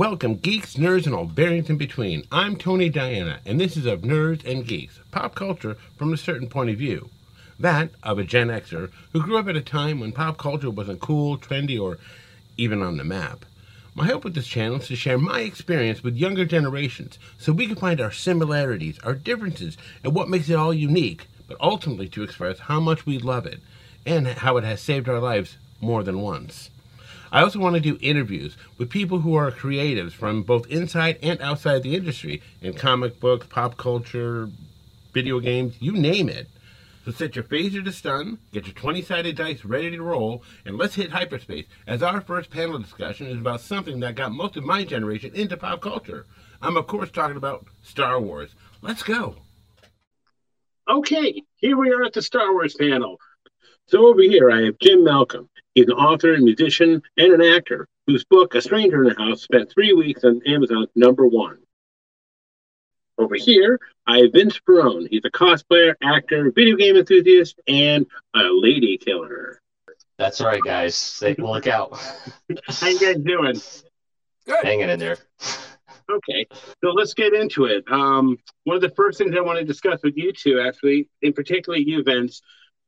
Welcome, geeks, nerds, and all bearings in between. I'm Tony Diana, and this is of Nerds and Geeks, pop culture from a certain point of view. That of a Gen Xer who grew up at a time when pop culture wasn't cool, trendy, or even on the map. My hope with this channel is to share my experience with younger generations so we can find our similarities, our differences, and what makes it all unique, but ultimately to express how much we love it and how it has saved our lives more than once. I also want to do interviews with people who are creatives from both inside and outside the industry in comic books, pop culture, video games, you name it. So set your phaser to stun, get your 20 sided dice ready to roll, and let's hit hyperspace as our first panel discussion is about something that got most of my generation into pop culture. I'm, of course, talking about Star Wars. Let's go. Okay, here we are at the Star Wars panel. So over here, I have Jim Malcolm. He's an author, musician, and an actor whose book, A Stranger in the House, spent three weeks on Amazon's number one. Over here, I have Vince Perrone. He's a cosplayer, actor, video game enthusiast, and a lady killer. That's right, guys. Say, look out. How you guys doing? Good. Hanging in there. Okay, so let's get into it. Um, one of the first things I want to discuss with you two, actually, in particular you, Vince,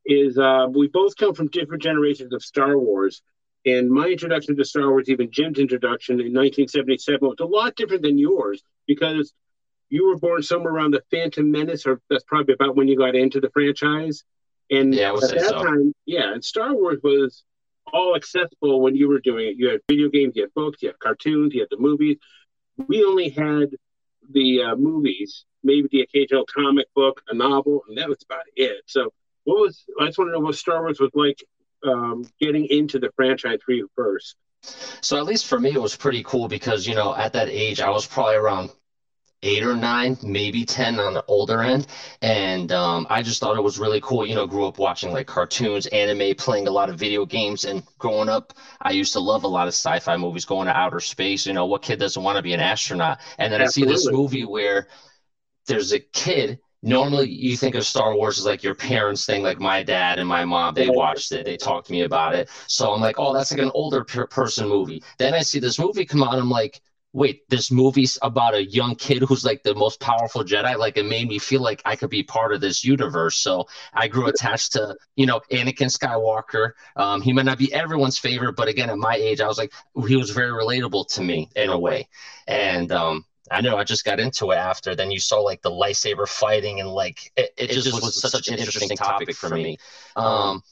is uh, we both come from different generations of Star Wars. And my introduction to Star Wars, even Jim's introduction in 1977, was a lot different than yours because you were born somewhere around the Phantom Menace, or that's probably about when you got into the franchise. And yeah, at that so. time, yeah, and Star Wars was all accessible when you were doing it. You had video games, you had books, you had cartoons, you had the movies. We only had the uh, movies, maybe the occasional comic book, a novel, and that was about it. So what was I just want to know what Star Wars was like um, getting into the franchise for you first. So at least for me, it was pretty cool because you know at that age I was probably around eight or nine, maybe 10 on the older end. And um, I just thought it was really cool. You know, grew up watching like cartoons, anime, playing a lot of video games. And growing up, I used to love a lot of sci fi movies going to outer space. You know, what kid doesn't want to be an astronaut? And then Absolutely. I see this movie where there's a kid normally you think of Star Wars as like your parents thing, like my dad and my mom, they watched it, they talked to me about it. So I'm like, oh, that's like an older person movie. Then I see this movie come out, I'm like, wait, this movie's about a young kid who's like the most powerful Jedi. Like it made me feel like I could be part of this universe. So I grew attached to, you know, Anakin Skywalker. Um, he might not be everyone's favorite, but again, at my age, I was like, he was very relatable to me in a way. And um, I know I just got into it after. Then you saw like the lightsaber fighting and like it, it, it just, just was such an interesting topic for me. Um,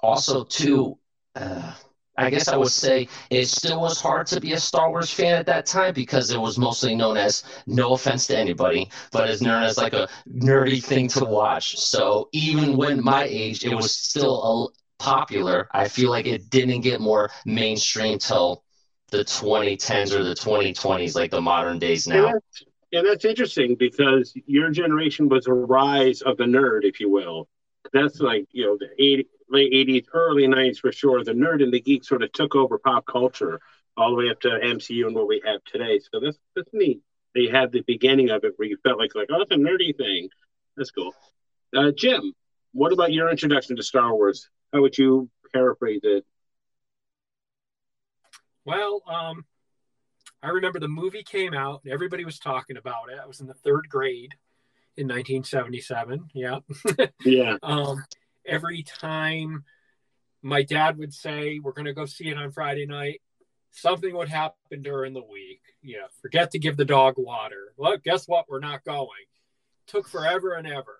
also, too, uh, I guess I would say it still was hard to be a Star Wars fan at that time because it was mostly known as, no offense to anybody, but it's known as like a nerdy thing to watch. So even when my age, it was still a, popular. I feel like it didn't get more mainstream till the 2010s or the 2020s, like the modern days now. And that's, and that's interesting because your generation was a rise of the nerd, if you will. That's like, you know, the 80, late 80s, early 90s for sure. The nerd and the geek sort of took over pop culture all the way up to MCU and what we have today. So that's, that's neat. They had the beginning of it where you felt like, like oh, it's a nerdy thing. That's cool. Uh, Jim, what about your introduction to Star Wars? How would you paraphrase it? Well, um, I remember the movie came out and everybody was talking about it. I was in the third grade in 1977. Yeah. Yeah. um, every time my dad would say, We're going to go see it on Friday night, something would happen during the week. Yeah. Forget to give the dog water. Well, guess what? We're not going. Took forever and ever.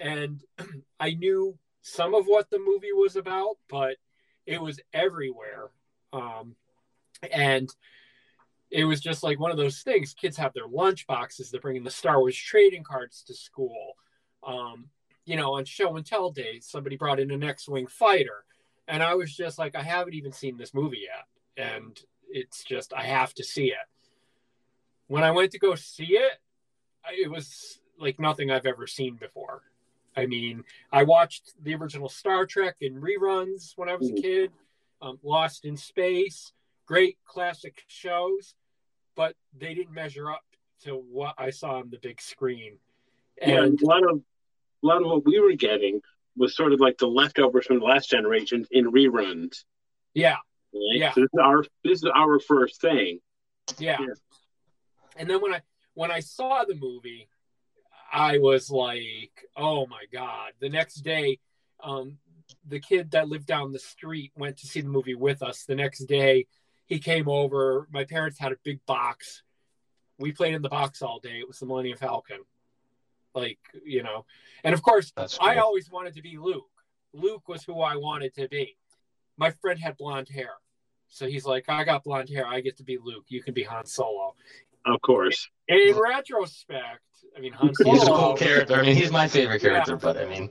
And I knew some of what the movie was about, but it was everywhere. Um, and it was just like one of those things. Kids have their lunch boxes. They're bringing the Star Wars trading cards to school. Um, you know, on show and tell days, somebody brought in an X-wing fighter, and I was just like, I haven't even seen this movie yet, and it's just I have to see it. When I went to go see it, it was like nothing I've ever seen before. I mean, I watched the original Star Trek in reruns when I was a kid, um, Lost in Space great classic shows, but they didn't measure up to what I saw on the big screen. And yeah, a lot of a lot of what we were getting was sort of like the leftovers from the last generation in reruns. Yeah. Right? Yeah. So this is our this is our first thing. Yeah. Yeah. And then when I when I saw the movie, I was like, "Oh my god!" The next day, um, the kid that lived down the street went to see the movie with us. The next day, he came over. My parents had a big box. We played in the box all day. It was the Millennium Falcon, like you know. And of course, That's I always wanted to be Luke. Luke was who I wanted to be. My friend had blonde hair. So he's like, I got blonde hair. I get to be Luke. You can be Han Solo. Of course. And in retrospect, I mean, Han Solo. He's a cool character. I mean, he's my favorite character, Yeah. but I mean,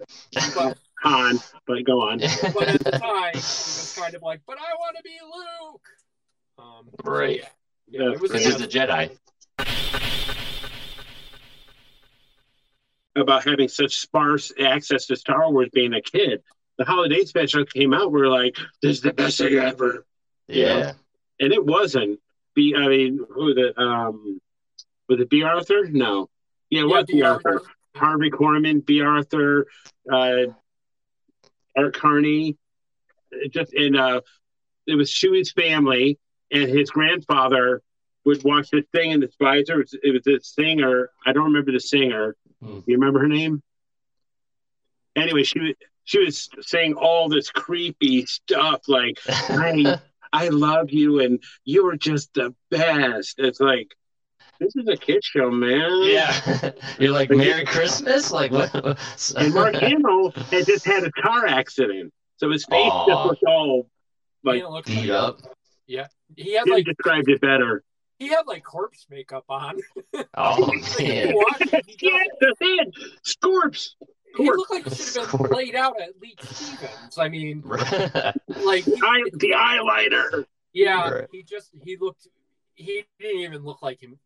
But, Han, but go on. but at the time, it was kind of like, but I want to be Luke. Um, so Right. yeah. Yeah, it was he's a Jedi. About having such sparse access to Star Wars being a kid. The holiday special came out, we are like, this is the best thing ever. Yeah. And it wasn't. Be I mean, who the um was it Bea Arthur? No. Yeah, it Yeah, was B. Bea Arthur. Arthur. Harvey Korman, Bea Arthur, uh Art Carney. Just in uh it was Chewie's family and his grandfather would watch this thing in the Spicer. It was, it was this singer. I don't remember the singer. Hmm. You remember her name? Anyway, she was she was saying all this creepy stuff like I I love you and you're just the best. It's like this is a kid show, man. yeah. You're like Merry Christmas, like what? And Mark Hamill had just had a car accident, so his face just Aw. looked all He like didn't beat like- up. He had you like described it better. he had like corpse makeup on. Oh Like, man. watch he, Yeah, the head, Scorps. he looked like he should have been laid out at Lee Stevens. I mean, like he, I, the eyeliner. Yeah, Right. he just he looked he didn't even look like him.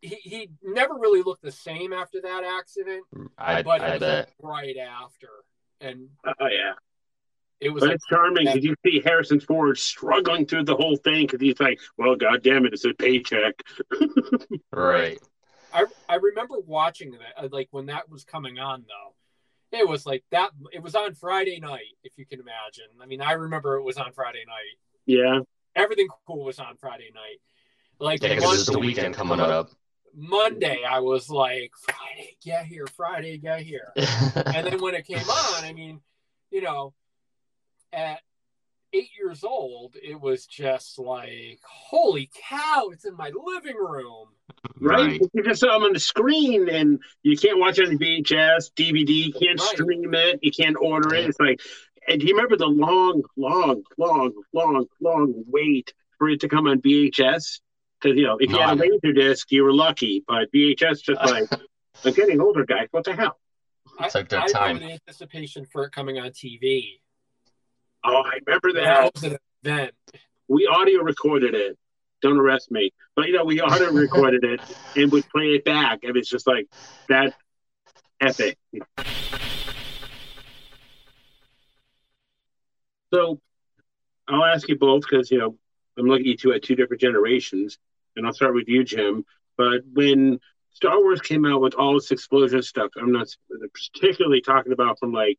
He he never really looked the same after that accident, I, but it I was bet. right after. And Oh yeah, it was but like charming because you see Harrison Ford struggling through the whole thing because he's like, "Well, God damn it, it's a paycheck." Right. I I remember watching that uh, like when that was coming on though. It was like that it was on Friday night, if you can imagine. I mean, I remember it was on Friday night. Yeah, Everything cool was on Friday night. Like Yeah, because it's the weekend coming up. Monday, I was like, Friday, get here, Friday, get here. and then when it came on, I mean, you know, at eight years old, it was just like, holy cow, it's in my living room. right. You just saw them on the screen, and you can't watch it on VHS, DVD. You can't Right. stream it. You can't order it. It's like, and do you remember the long, long, long, long, long wait for it to come on VHS? Because you know, if you had a No. laser disc, you were lucky, but VHS just like, I'm getting older, guys. What the hell? I, Took their I time. remember the anticipation for it coming on TV. Oh, I remember that. That event. we audio recorded it. Don't arrest me. But you know, we audio recorded it and would play it back. And it's just like that epic. So I'll ask you both because you know I'm looking at you two at two different generations, and I'll start with you, Jim. But when Star Wars came out with all this explosion stuff, I'm not particularly talking about from like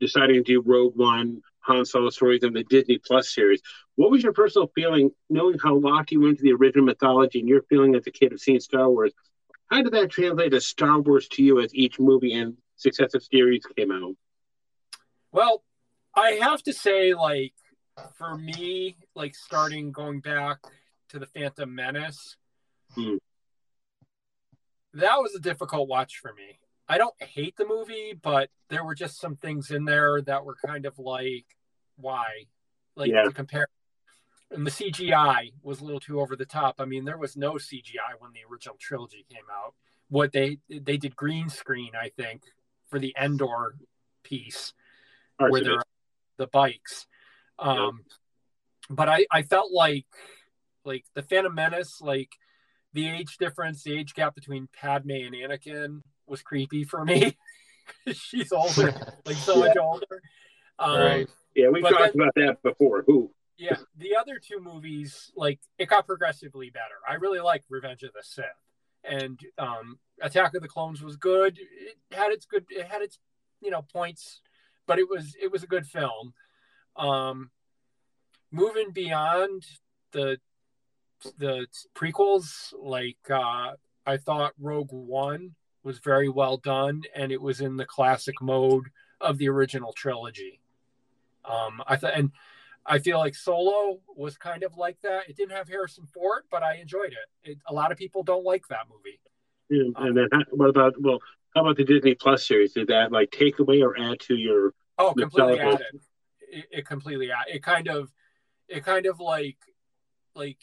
deciding to do Rogue One, Han Solo stories, and the Disney Plus series. What was your personal feeling knowing how locked you into the original mythology and your feeling as a kid of seeing Star Wars? How did that translate to Star Wars to you as each movie and successive series came out? Well, I have to say, like, for me, like starting going back to the Phantom Menace, Hmm. that was a difficult watch for me. I don't hate the movie, but there were just some things in there that were kind of like, why? Like Yeah. to compare. And the CGI was a little too over the top. I mean, there was no CGI when the original trilogy came out. What they they did green screen, I think, for the Endor piece where they're the bikes. Um, but I, I felt like like the Phantom Menace, like the age difference, the age gap between Padme and Anakin was creepy for me. She's older, like so much older. Um, Right. Yeah, we But talked about that before. Who? Yeah, the other two movies, like it got progressively better. I really like Revenge of the Sith, and um, Attack of the Clones was good. It had its good, it had its you know points, but it was it was a good film. Um, moving beyond the the prequels. Like uh, I thought Rogue One was very well done, and it was in the classic mode of the original trilogy. Um, I thought, and I feel like Solo was kind of like that. It didn't have Harrison Ford, but I enjoyed it. it a lot of people don't like that movie. Yeah, and then what about well? How about the Disney Plus series? Did that like take away or add to your? Oh, completely added. It, it completely added. It kind of, it kind of like, like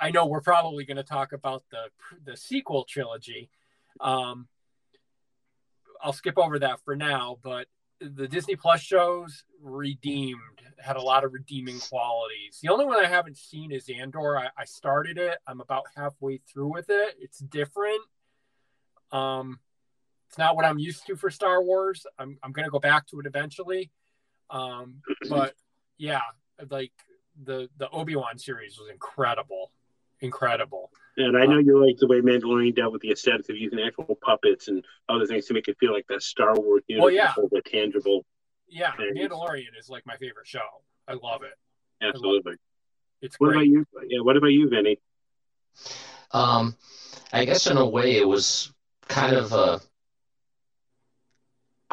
I know we're probably going to talk about the the sequel trilogy. Um, I'll skip over that for now, but the Disney Plus shows redeemed had a lot of redeeming qualities. The only one I haven't seen is Andor. I, I started it. I'm about halfway through with it. It's different. Um, it's not what I'm used to for Star Wars. I'm I'm gonna go back to it eventually. Um, but yeah, like the the Obi Wan series was incredible, incredible. And I know you like the way Mandalorian dealt with the aesthetics of using actual puppets and other things to make it feel like that Star Wars universe, well, yeah. the tangible. Yeah, things. Mandalorian is like my favorite show. I love it. Absolutely. Love it. It's what great. about you? Yeah, what about you, Vinny? Um, I guess in a way it was kind of a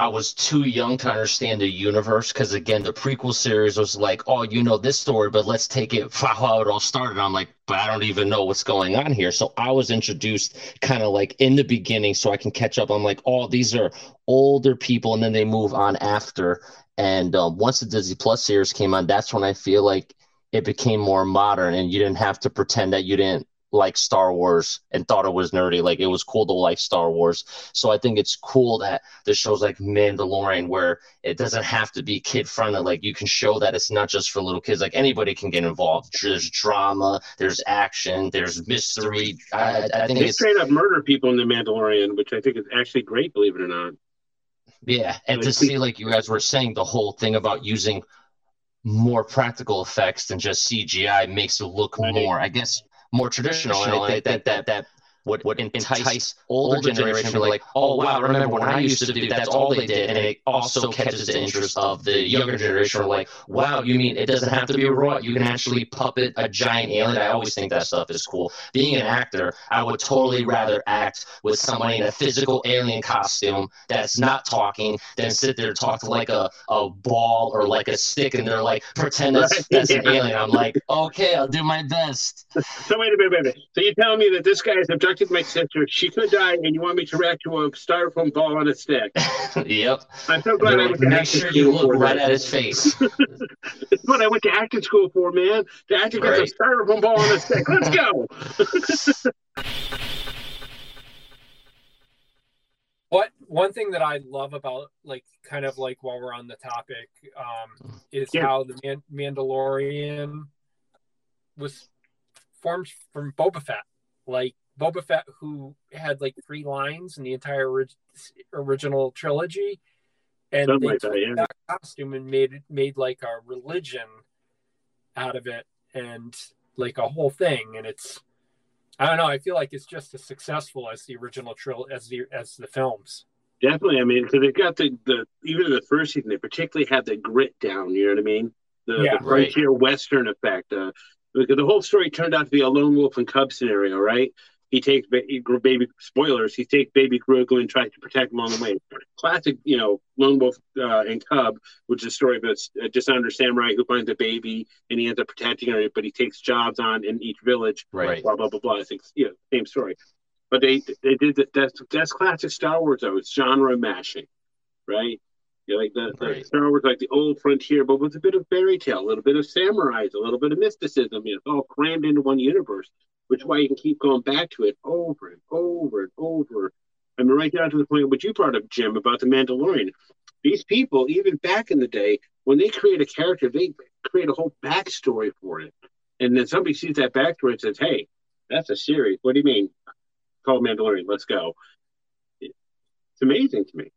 I was too young to understand the universe because again, the prequel series was like, oh, you know this story, but let's take it how it all started. I'm like, but I don't even know what's going on here. So I was introduced kind of like in the beginning, so I can catch up. I'm like, oh, these are older people, and then they move on after. And um, once the Disney Plus series came on, that's when I feel like it became more modern, and you didn't have to pretend that you didn't like Star Wars and thought it was nerdy. Like it was cool to like Star Wars. So I think it's cool that the shows like Mandalorian, where it doesn't have to be kid friendly. Like you can show that it's not just for little kids. Like anybody can get involved. There's drama, there's action, there's mystery. I, I think they straight up murder people in the Mandalorian, which I think is actually great, believe it or not. Yeah, and to see like you guys were saying the whole thing about using more practical effects than just CGI makes it look more. I guess more traditional, and I think that that that would, would entice older generation to be like, oh wow, remember when I used to do that's all they did, and it also catches the interest of the younger generation. Like, wow, you mean it doesn't have to be a robot? You can actually puppet a giant alien. I always think that stuff is cool. Being an actor, I would totally rather act with somebody in a physical alien costume that's not talking than sit there and talk to like a, a ball or like a stick, and they're like pretend that's, right. that's an alien. I'm like, okay, I'll do my best. So wait a minute, wait a minute. So you tell me that this guy is abducted abducted my sister. She could die, and you want me to react to a styrofoam ball on a stick. yep. I'm so glad I went to Make sure you look right at his face. it's what I went to acting school for, man. To act against right. a styrofoam ball on a stick. Let's go. what one thing that I love about like kind of like while we're on the topic um, is yeah. how the Man- Mandalorian was formed from Boba Fett. Like Boba Fett, who had like three lines in the entire orig- original trilogy, and Something they like took that, yeah. that costume and made it made like a religion out of it, and like a whole thing. And it's I don't know. I feel like it's just as successful as the original trilogy as the as the films. Definitely. I mean, because they got the the even the first season, they particularly had the grit down. You know what I mean? The, yeah, the frontier right. western effect. Uh, because the whole story turned out to be a lone wolf and cub scenario, right? He takes baby spoilers. He takes baby Grogu and tries to protect him on the way. Classic, you know, lone wolf uh, and cub, which is a story about a dishonored samurai who finds a baby and he ends up protecting her, but he takes jobs on in each village. Right. Blah blah blah blah. I think you know, same story. But they they did that. That's that's classic Star Wars though. It's genre mashing, right? You know, like the, right. the, Star Wars, like the old frontier, but with a bit of fairy tale, a little bit of samurais, a little bit of mysticism. You know, it's all crammed into one universe, which is why you can keep going back to it over and over and over. I mean, right down to the point what you brought up, Jim, about the Mandalorian. These people, even back in the day, when they create a character, they create a whole backstory for it. And then somebody sees that backstory and says, "Hey, that's a series. What do you mean? Call Mandalorian. Let's go." It's amazing to me.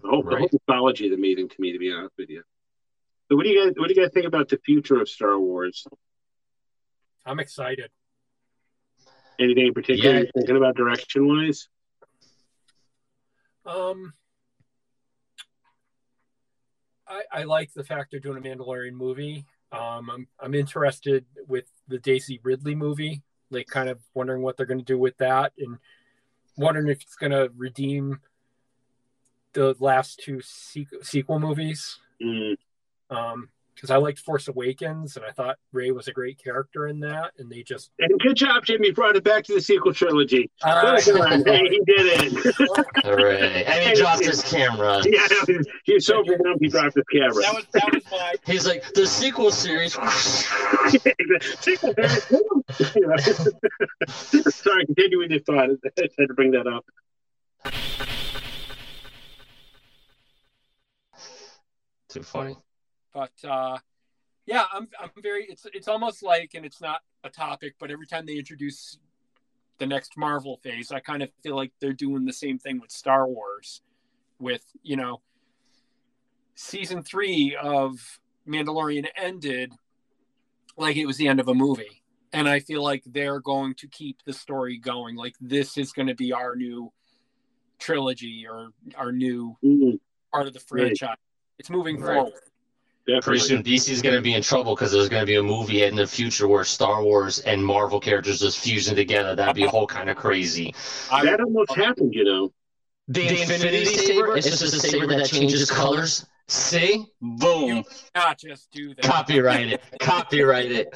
The whole, right. the whole mythology is amazing to me, to be honest with you. So, what do you guys what do you guys think about the future of Star Wars? I'm excited. Anything in particular yeah. you're thinking about direction wise? Um, I, I like the fact they're doing a Mandalorian movie. Um, I'm I'm interested with the Daisy Ridley movie, like kind of wondering what they're going to do with that, and wondering if it's going to redeem the last two sequ- sequel movies. Mm. Um, because I liked Force Awakens, and I thought Rey was a great character in that, and they just And good job, Jimmy. Brought it back to the sequel trilogy. Uh, hey, he did it. All right. And he dropped his camera. yeah, he was so overwhelmed he dropped his camera. that was that was my He's like, the sequel series. Sequel, you know. Sorry, continue with your thought. I had to bring that up. Too funny. But uh yeah i'm i'm very it's it's almost like and it's not a topic but every time they introduce the next marvel phase i kind of feel like they're doing the same thing with star wars with you know season 3 of mandalorian ended like it was the end of a movie. And i feel like they're going to keep the story going. Like this is going to be our new trilogy or our new Mm, part of the Right. franchise. It's moving Right. forward definitely. Pretty soon, DC is going to be in trouble because there's going to be a movie in the future where Star Wars and Marvel characters just fusing together. That'd be a whole kind of crazy. I- That almost happened, you know. The, Infinity Saber, it's just a saber that changes colors. See? Boom. not just do that. Copyright it. Copyright it.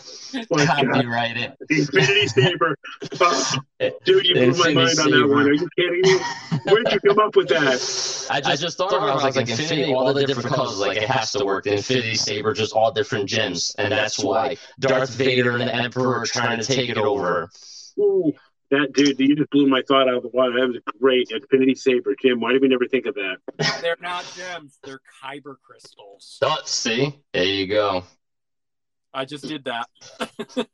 My God. Copyright it. Infinity Saber. Oh, dude, you blew my Infinity mind on that one. Are you kidding me? Where'd you come up with that? I just, I just thought about it. I was like, Infinity, all the different colors, like it has to work. The Infinity Saber, just all different gems. And that's why Darth Vader and the Emperor are trying to take it over. Ooh, that dude, you just blew my thought out of the water. That was a great. Infinity Saber, Jim. Why did we never think of that? They're not gems. They're kyber crystals. Oh, see? There you go. I just did that.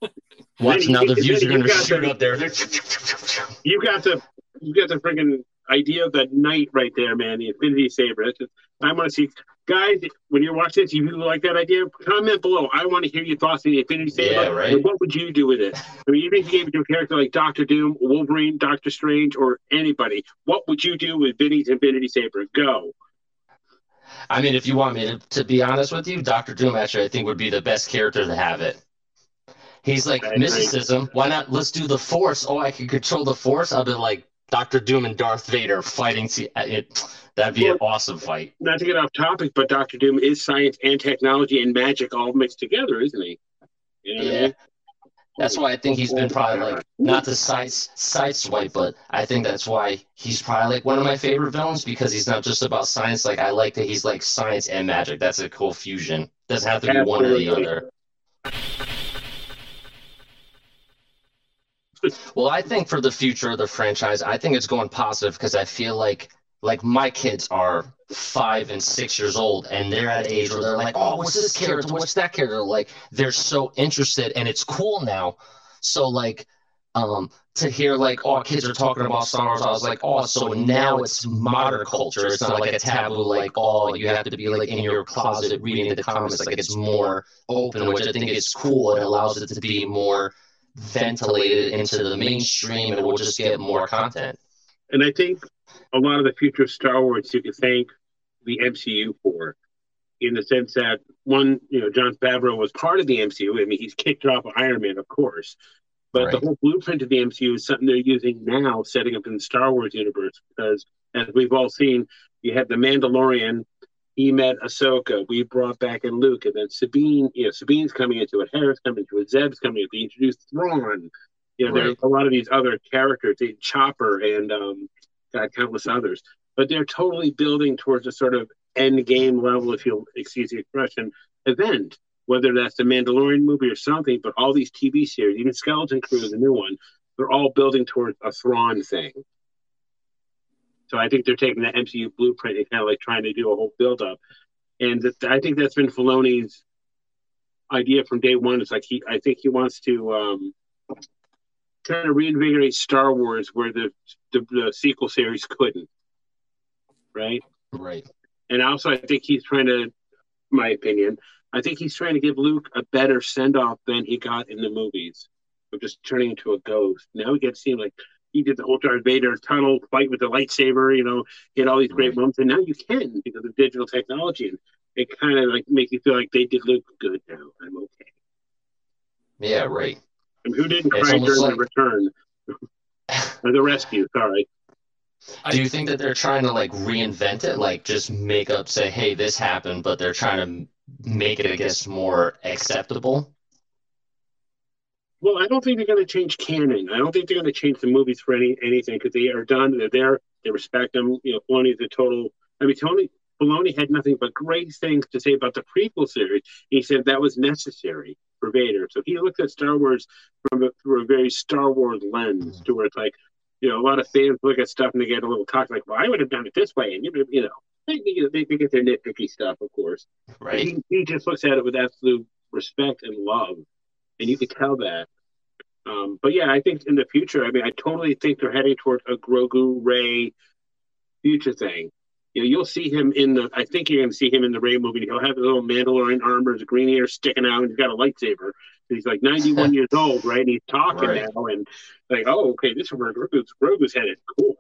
Watch Then now you- the views are going to shoot the- up there. You got the you got the freaking idea of the knight right there, man. The Infinity Saber. That's just, I want to see guys when you're watching this. If you like that idea, comment below. I want to hear your thoughts on the Infinity Saber. Yeah, right. What would you do with it? I mean, even if you gave it to a character like Doctor Doom, Wolverine, Doctor Strange, or anybody, what would you do with Vinny's Infinity Saber? Go. I mean, if you want me to, to be honest with you, Doctor Doom actually I think would be the best character to have it. He's like mysticism. Why not? Let's do the Force. Oh, I can control the Force. I'll be like Doctor Doom and Darth Vader fighting. To, uh, it, that'd be an awesome fight. Not to get off topic, but Doctor Doom is science and technology and magic all mixed together, isn't he? You know what I Yeah. mean? That's why I think he's been probably like not to side sideswipe, but I think that's why he's probably like one of my favorite villains because he's not just about science. Like I like that he's like science and magic. That's a cool fusion. Doesn't have to be one or the other. Well, I think for the future of the franchise, I think it's going positive because I feel like like my kids are five and six years old and they're at an age where they're like, oh, what's this character? What's that character? Like they're so interested and it's cool now. So like um to hear like, oh, kids are talking about Star Wars, I was like, oh, so now it's modern culture. It's not like a taboo, like, oh, you have to be like in your closet reading the comics. Like it's more open, which I think is cool. It allows it to be more ventilated into the mainstream and we'll just get more content. And I think a lot of the future of Star Wars you can thank the MCU for, in the sense that one, you know, Jon Favreau was part of the MCU. I mean, he's kicked off Iron Man, of course, but the whole blueprint of the MCU is something they're using now, setting up in the Star Wars universe. Because as we've all seen, you had the Mandalorian. He met Ahsoka. We brought back in Luke, and then Sabine. You know, Sabine's coming into it. Hera's coming into it. Zeb's coming into it. They introduced Thrawn. You know, Right. there's a lot of these other characters, Chopper and um, God, countless others. But they're totally building towards a sort of end game level, if you'll excuse the expression, event. Whether that's the Mandalorian movie or something, but all these TV series, even Skeleton Crew, the new one, they're all building towards a Thrawn thing. So I think they're taking the MCU blueprint and kind of like trying to do a whole build up. And that, I think that's been Filoni's idea from day one. It's like he, I think he wants to um, kind of reinvigorate Star Wars where the, the the sequel series couldn't, right? Right. And also, I think he's trying to, my opinion, I think he's trying to give Luke a better send off than he got in the movies of just turning into a ghost. Now we get to see him like he did the whole Darth Vader tunnel fight with the lightsaber, you know, he had all these great Right. moments, and now you can because of digital technology. And it kind of like makes you feel like they did look good now. I'm okay. Yeah, right. And who didn't cry almost during the return or the rescue? Sorry. Do you think that they're trying to like reinvent it, like just make up, say, hey, this happened, but they're trying to make it, I guess, more acceptable? Well, I don't think they're going to change canon. I don't think they're going to change the movies for any anything because they are done. They're there. They respect them. You know, Filoni's a total. I mean, Tony Filoni had nothing but great things to say about the prequel series. He said that was necessary for Vader. So he looked at Star Wars from a, through a very Star Wars lens, to where it's like, you know, a lot of fans look at stuff and they get a little cocky, like, "Well, I would have done it this way," and you know, you know, they, you know, they, they get their nitpicky stuff, of course. Right. He, he just looks at it with absolute respect and love, and you could tell that. Um, but yeah, I think in the future, I mean, I totally think they're heading toward a Grogu Rey future thing. You know, you'll see him in the. I think you're going to see him in the Rey movie. He'll have his little Mandalorian armor, his green hair sticking out, and he's got a lightsaber. He's like 91 years old, right? And he's talking Right. now, and like, oh, okay, this is where Grogu's, Grogu's headed. Cool.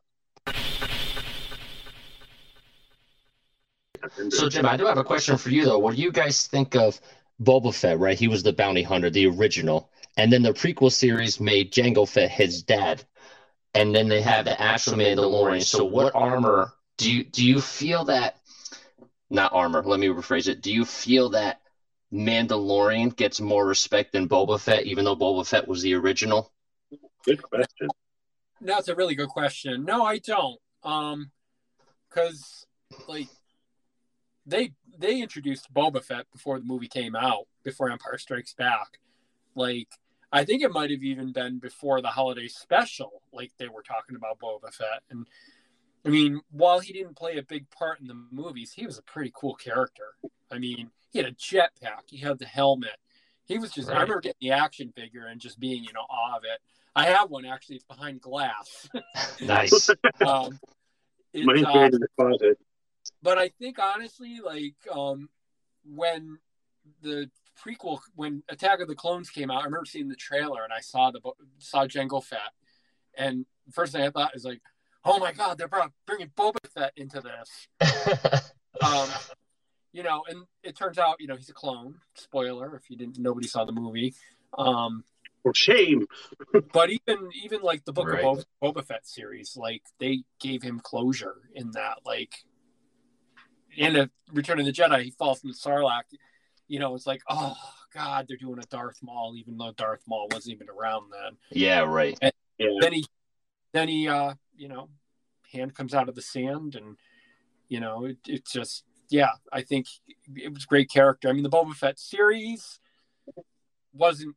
So, Jim, I do have a question for you, though. What do you guys think of Boba Fett, right? He was the bounty hunter, the original. And then the prequel series made Jango Fett his dad. And then they have the actual Mandalorian. So, what armor do you do you feel that not armor, let me rephrase it. Do you feel that Mandalorian gets more respect than Boba Fett, even though Boba Fett was the original? Good question. That's a really good question. No, I don't. Um, because like they they introduced Boba Fett before the movie came out, before Empire Strikes Back. Like I think it might have even been before the holiday special. Like they were talking about Boba Fett, and I mean, while he didn't play a big part in the movies, he was a pretty cool character. I mean, he had a jetpack, he had the helmet. He was just. I remember getting the action figure and just being, you know, awe of it. I have one actually. It's behind glass. Nice. um, it's, Mine's uh, in the closet. but I think honestly, like um, when the prequel, when Attack of the Clones came out, I remember seeing the trailer and I saw the saw Jango Fett, and the first thing I thought is like, oh my god, they're bringing Boba Fett into this. Um, you know, and it turns out, you know, he's a clone. Spoiler, if you didn't, nobody saw the movie. Um, For shame. but even even like the book Right. of Boba, Boba Fett series, like they gave him closure in that. Like in a Return of the Jedi, he falls from the Sarlacc. You know, it's like, oh God, they're doing a Darth Maul, even though Darth Maul wasn't even around then. yeah, right. Yeah. Then he, then he, uh, you know, hand comes out of the sand, and you know, it, it's just, yeah, I think it was great character. I mean, the Boba Fett series wasn't.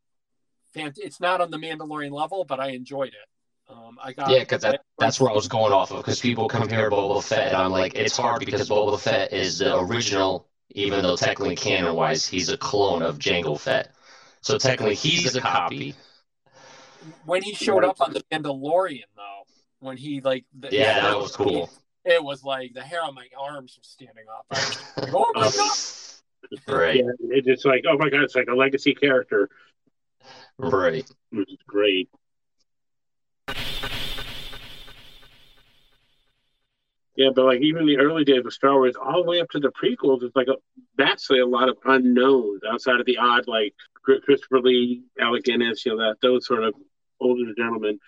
Fant- it's not on the Mandalorian level, but I enjoyed it. Um, I got Yeah, because that, that's where I was going off of. Because people compare Boba Fett, and I'm like, it's hard because Boba Fett is the original, even though technically canon wise, he's a clone of Jango Fett. So technically, he's a copy. when he showed up on the Mandalorian, though, when he like, the, Yeah, that was cool. It was like the hair on my arms was standing up. Was like, oh my oh, god! Right, Yeah, it's like, oh my god, it's like a legacy character, right. which is great. Yeah, but like even the early days of Star Wars, all the way up to the prequels, it's like a, vastly a lot of unknowns outside of the odd like Christopher Lee, Alec Guinness, you know that those sort of older gentlemen.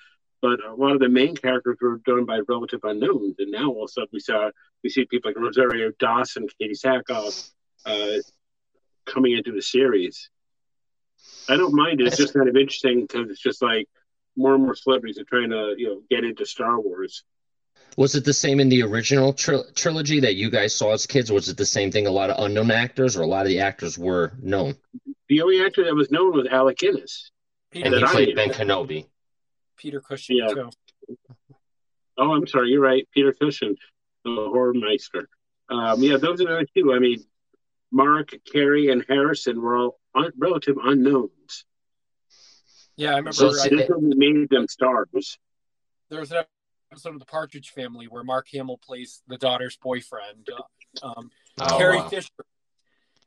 But a lot of the main characters were done by relative unknowns, and now all of a sudden we saw we see people like Rosario Dawson, Katee Sackhoff, uh, coming into the series. I don't mind it. It's just kind of interesting because it's just like more and more celebrities are trying to you know get into Star Wars. Was it the same in the original tri- trilogy that you guys saw as kids? Was it the same thing? A lot of unknown actors, or a lot of the actors were known? The only actor that was known was Alec Guinness. And he I played. Ben Kenobi. Peter Cushing Yeah. too. Oh, I'm sorry, you're right, Peter Cushing, the horror meister. Um, yeah, those are the other two. I mean, Mark, Carrie, and Harrison were all un- relative unknowns. Yeah, I remember. So I, This really made them stars. there was an episode of The Partridge Family where Mark Hamill plays the daughter's boyfriend. Uh, um, Oh, Carrie wow. Fisher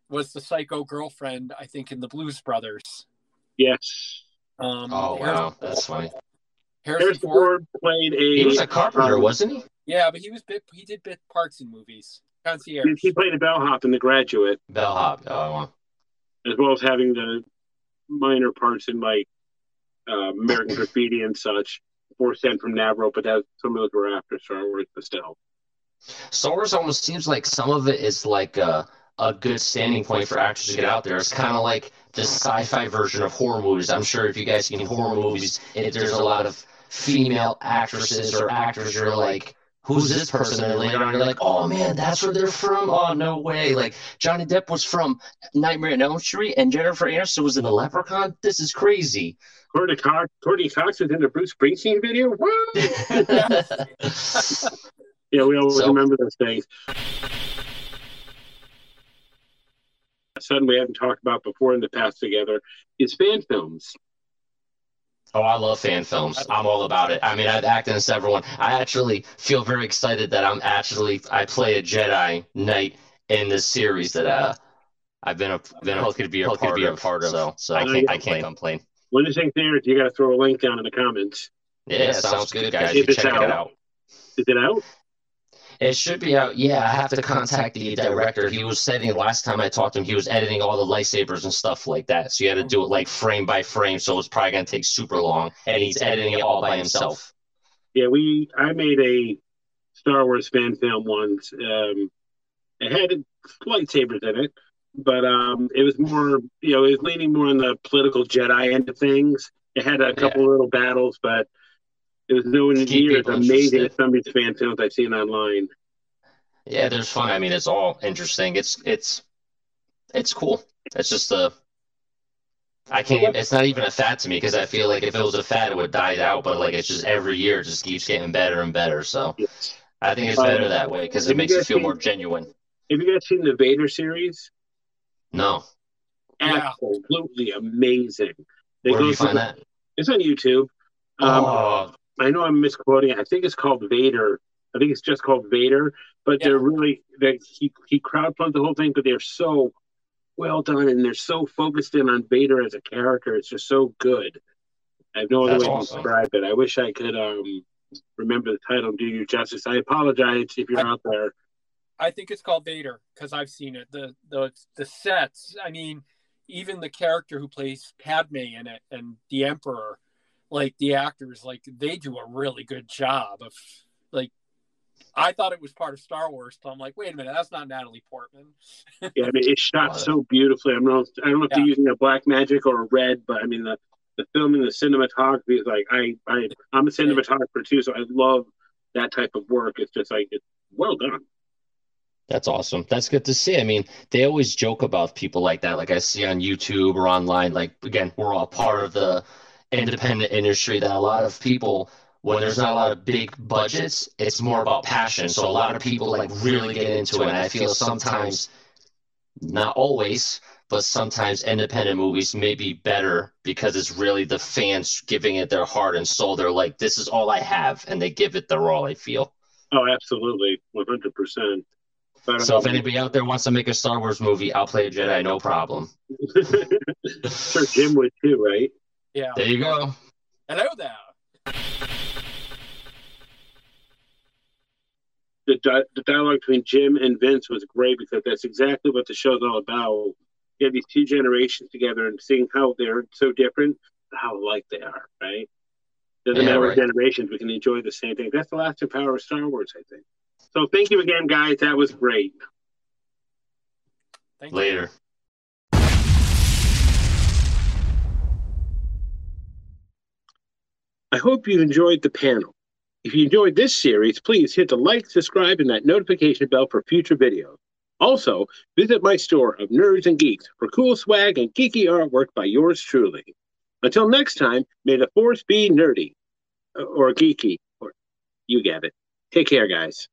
was the psycho girlfriend, I think, in the Blues Brothers. Yes. Um, Oh Harrison- wow, that's funny. Harrison Harrison Ford. Ford played a. He was a carpenter, um, wasn't he? Yeah, but he was bit. He did bit parts in movies. Concierge. He played a bellhop in The Graduate, Bellhop. Oh, as well as having the minor parts in like uh, American Graffiti and such. Force 10 from Navarone, but that some of those were after Star Wars, but still. Star Wars almost seems like some of it is like a, a good standing point for actors to get out there. It's kind of like the sci-fi version of horror movies. I'm sure if you guys seen horror movies, if there's a lot of female actresses or actors, you're like, who's this person? And later on, you're like, oh man, that's where they're from. Oh no way! Like Johnny Depp was from Nightmare on Elm Street, and Jennifer Aniston was in The Leprechaun. This is crazy. Courteney Cox, Courteney Cox was in the Bruce Springsteen video. What? yeah, we always So- remember those things. Something we haven't talked about before in the past together is fan films. Oh, I love fan films. I'm all about it. I mean, I've acted in several one. I actually feel very excited that I'm actually I play a Jedi Knight in this series that uh I've been a been a, lucky to be a, part, be a of, part of. So, so I I can't I can't complain. One of the things there is you got to throw a link down in the comments. Yeah, sounds good, guys. If You it's check out. it out. Is it out? It should be out. Yeah, I have to contact the director. He was saying last time I talked to him, he was editing all the lightsabers and stuff like that. So you had to do it like frame by frame. So it's probably gonna take super long, and he's editing it all by himself. Yeah, we. I made a Star Wars fan film once. Um, it had lightsabers in it, but um, it was more, you know, it was leaning more on the political Jedi end of things. It had a couple little battles, but it was nowhere To keep near as amazing as some of these fan films I've seen online. Yeah, there's fun. I mean, it's all interesting. It's it's it's cool. It's just a I can't. It's not even a fad to me because I feel like if it was a fad, it would die out. But like it's just every year, it just keeps getting better and better. So. I think it's better that way because it makes it feel seen- more genuine. Have you guys seen the Vader series? No, Yeah. Absolutely amazing. They where do go you find that? It's on YouTube. Um, Oh, I know I'm misquoting. I think it's called Vader. I think it's just called Vader, but Yeah. they're really they he he crowdfunded the whole thing, but they're so well done and they're so focused in on Vader as a character. It's just so good. I have no other That's way awesome. to describe it. I wish I could um remember the title and do you justice. I apologize if you're I- out there. I think it's called Vader because I've seen it. The the the sets. I mean, even the character who plays Padme in it and the Emperor, like the actors, like they do a really good job of like. I thought it was part of Star Wars, so I'm like, wait a minute, that's not Natalie Portman. Yeah, I mean it's shot so beautifully. I don't know I don't know if Yeah. they're using a black magic or a red, but I mean the the filming, the cinematography is like I I I'm a cinematographer too, so I love that type of work. It's just like it's well done. That's awesome. That's good to see. I mean, they always joke about people like that. Like I see on YouTube or online. Like again, we're all part of the independent industry. That a lot of people, when there's not a lot of big budgets, it's more about passion. So a lot of people like really get into it. And I feel sometimes, not always, but sometimes independent movies may be better because it's really the fans giving it their heart and soul. They're like, this is all I have, and they give it their all. I feel. Oh, absolutely, one hundred percent. But So if anybody out there wants to make a Star Wars movie, I'll play a Jedi, no problem. sure, Jim would too, right? Yeah. There you go. Hello there. The di- the dialogue between Jim and Vince was great because that's exactly what the show's all about. You have these two generations together and seeing how they're so different, how alike they are, right? Doesn't Yeah, matter what right. generations, we can enjoy the same thing. That's the lasting power of Star Wars, I think. So thank you again, guys. That was great. Thank you. Later. I hope you enjoyed the panel. If you enjoyed this series, please hit the like, subscribe, and that notification bell for future videos. Also, visit my store of Nerds and Geeks for cool swag and geeky artwork by yours truly. Until next time, may the force be nerdy or geeky, or you get it. Take care, guys.